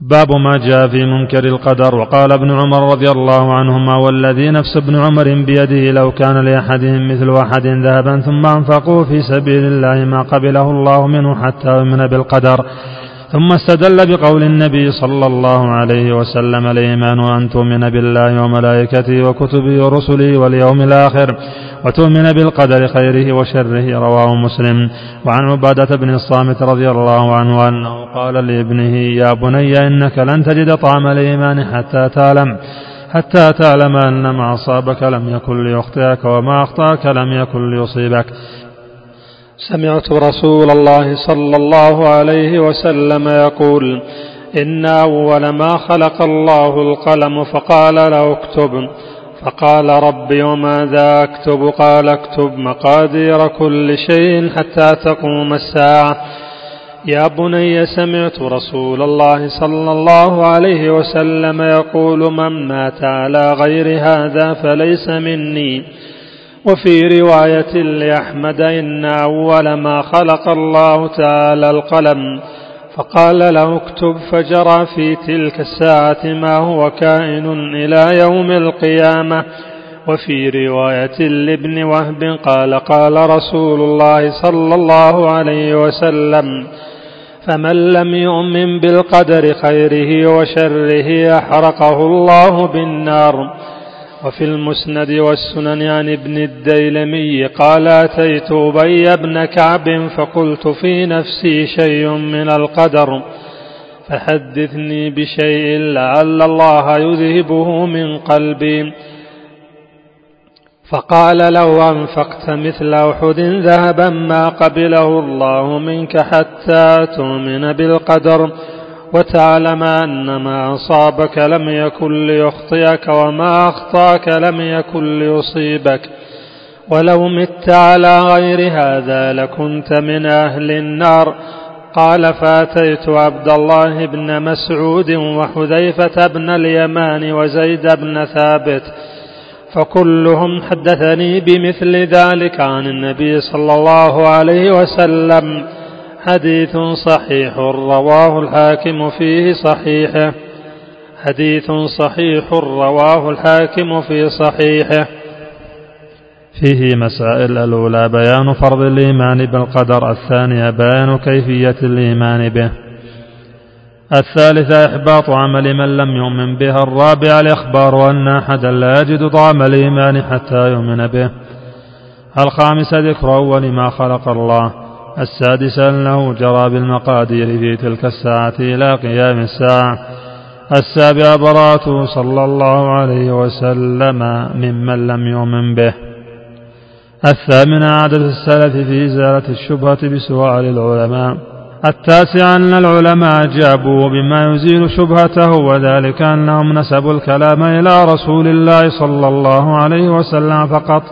باب ما جاء في منكر القدر. وقال ابن عمر رضي الله عنهما والذي نفس ابن عمر بيده لو كان لأحدهم مثل أحد ذهبا ثم أنفقوا في سبيل الله ما قبله الله منه حتى يؤمن بالقدر. ثم استدل بقول النبي صلى الله عليه وسلم الإيمان أن تؤمن بالله وملائكته وكتبه ورسله واليوم الآخر. وتؤمن بالقدر خيره وشره رواه مسلم. وعن عبادة بن الصامت رضي الله عنه أنه قال لابنه يا بني إنك لن تجد طعم الإيمان حتى تعلم حتى تعلم أن ما أصابك لم يكن ليخطئك وما أخطأك لم يكن ليصيبك. سمعت رسول الله صلى الله عليه وسلم يقول إن أول ما خلق الله القلم فقال له اكتب. فقال ربي وماذا أكتب؟ قال اكتب مقادير كل شيء حتى تقوم الساعة. يا بني سمعت رسول الله صلى الله عليه وسلم يقول من مات على غير هذا فليس مني. وفي رواية لأحمد إن أول ما خلق الله تعالى القلم فقال له اكتب فجرى في تلك الساعة ما هو كائن إلى يوم القيامة. وفي رواية لابن وهب قال قال رسول الله صلى الله عليه وسلم فمن لم يؤمن بالقدر خيره وشره أحرقه الله بالنار. وفي المسند والسنن عن ابن الديلمي قال أتيت أبي بن كعب فقلت في نفسي شيء من القدر فحدثني بشيء لعل الله يذهبه من قلبي. فقال لو أنفقت مثل أحد ذهبا ما قبله الله منك حتى تؤمن بالقدر. وتعلم أن ما أصابك لم يكن ليخطئك وما أخطأك لم يكن ليصيبك. ولو مت على غير هذا لكنت من أهل النار. قال فأتيت عبد الله بن مسعود وحذيفة بن اليمان وزيد بن ثابت فكلهم حدثني بمثل ذلك عن النبي صلى الله عليه وسلم. حديث صحيح رواه الحاكم فيه صحيحه حديث صحيح رواه الحاكم في صحيحه فيه مسائل الأولى بيان فرض الإيمان بالقدر الثانية بيان كيفية الإيمان به. الثالثة إحباط عمل من لم يؤمن بها الرابعة الإخبار أن أحدا لا يجد طعم الإيمان حتى يؤمن به. الخامسة ذكر أول ما خلق الله. السادس أنه جرى بالمقادير في تلك الساعة إلى قيام الساعة. السابع براءته صلى الله عليه وسلم ممن لم يؤمن به. الثامن عادة السلف في إزالة الشبهة بسؤال العلماء. التاسع أن العلماء أجابوا بما يزيل شبهته وذلك أنهم نسبوا الكلام إلى رسول الله صلى الله عليه وسلم فقط.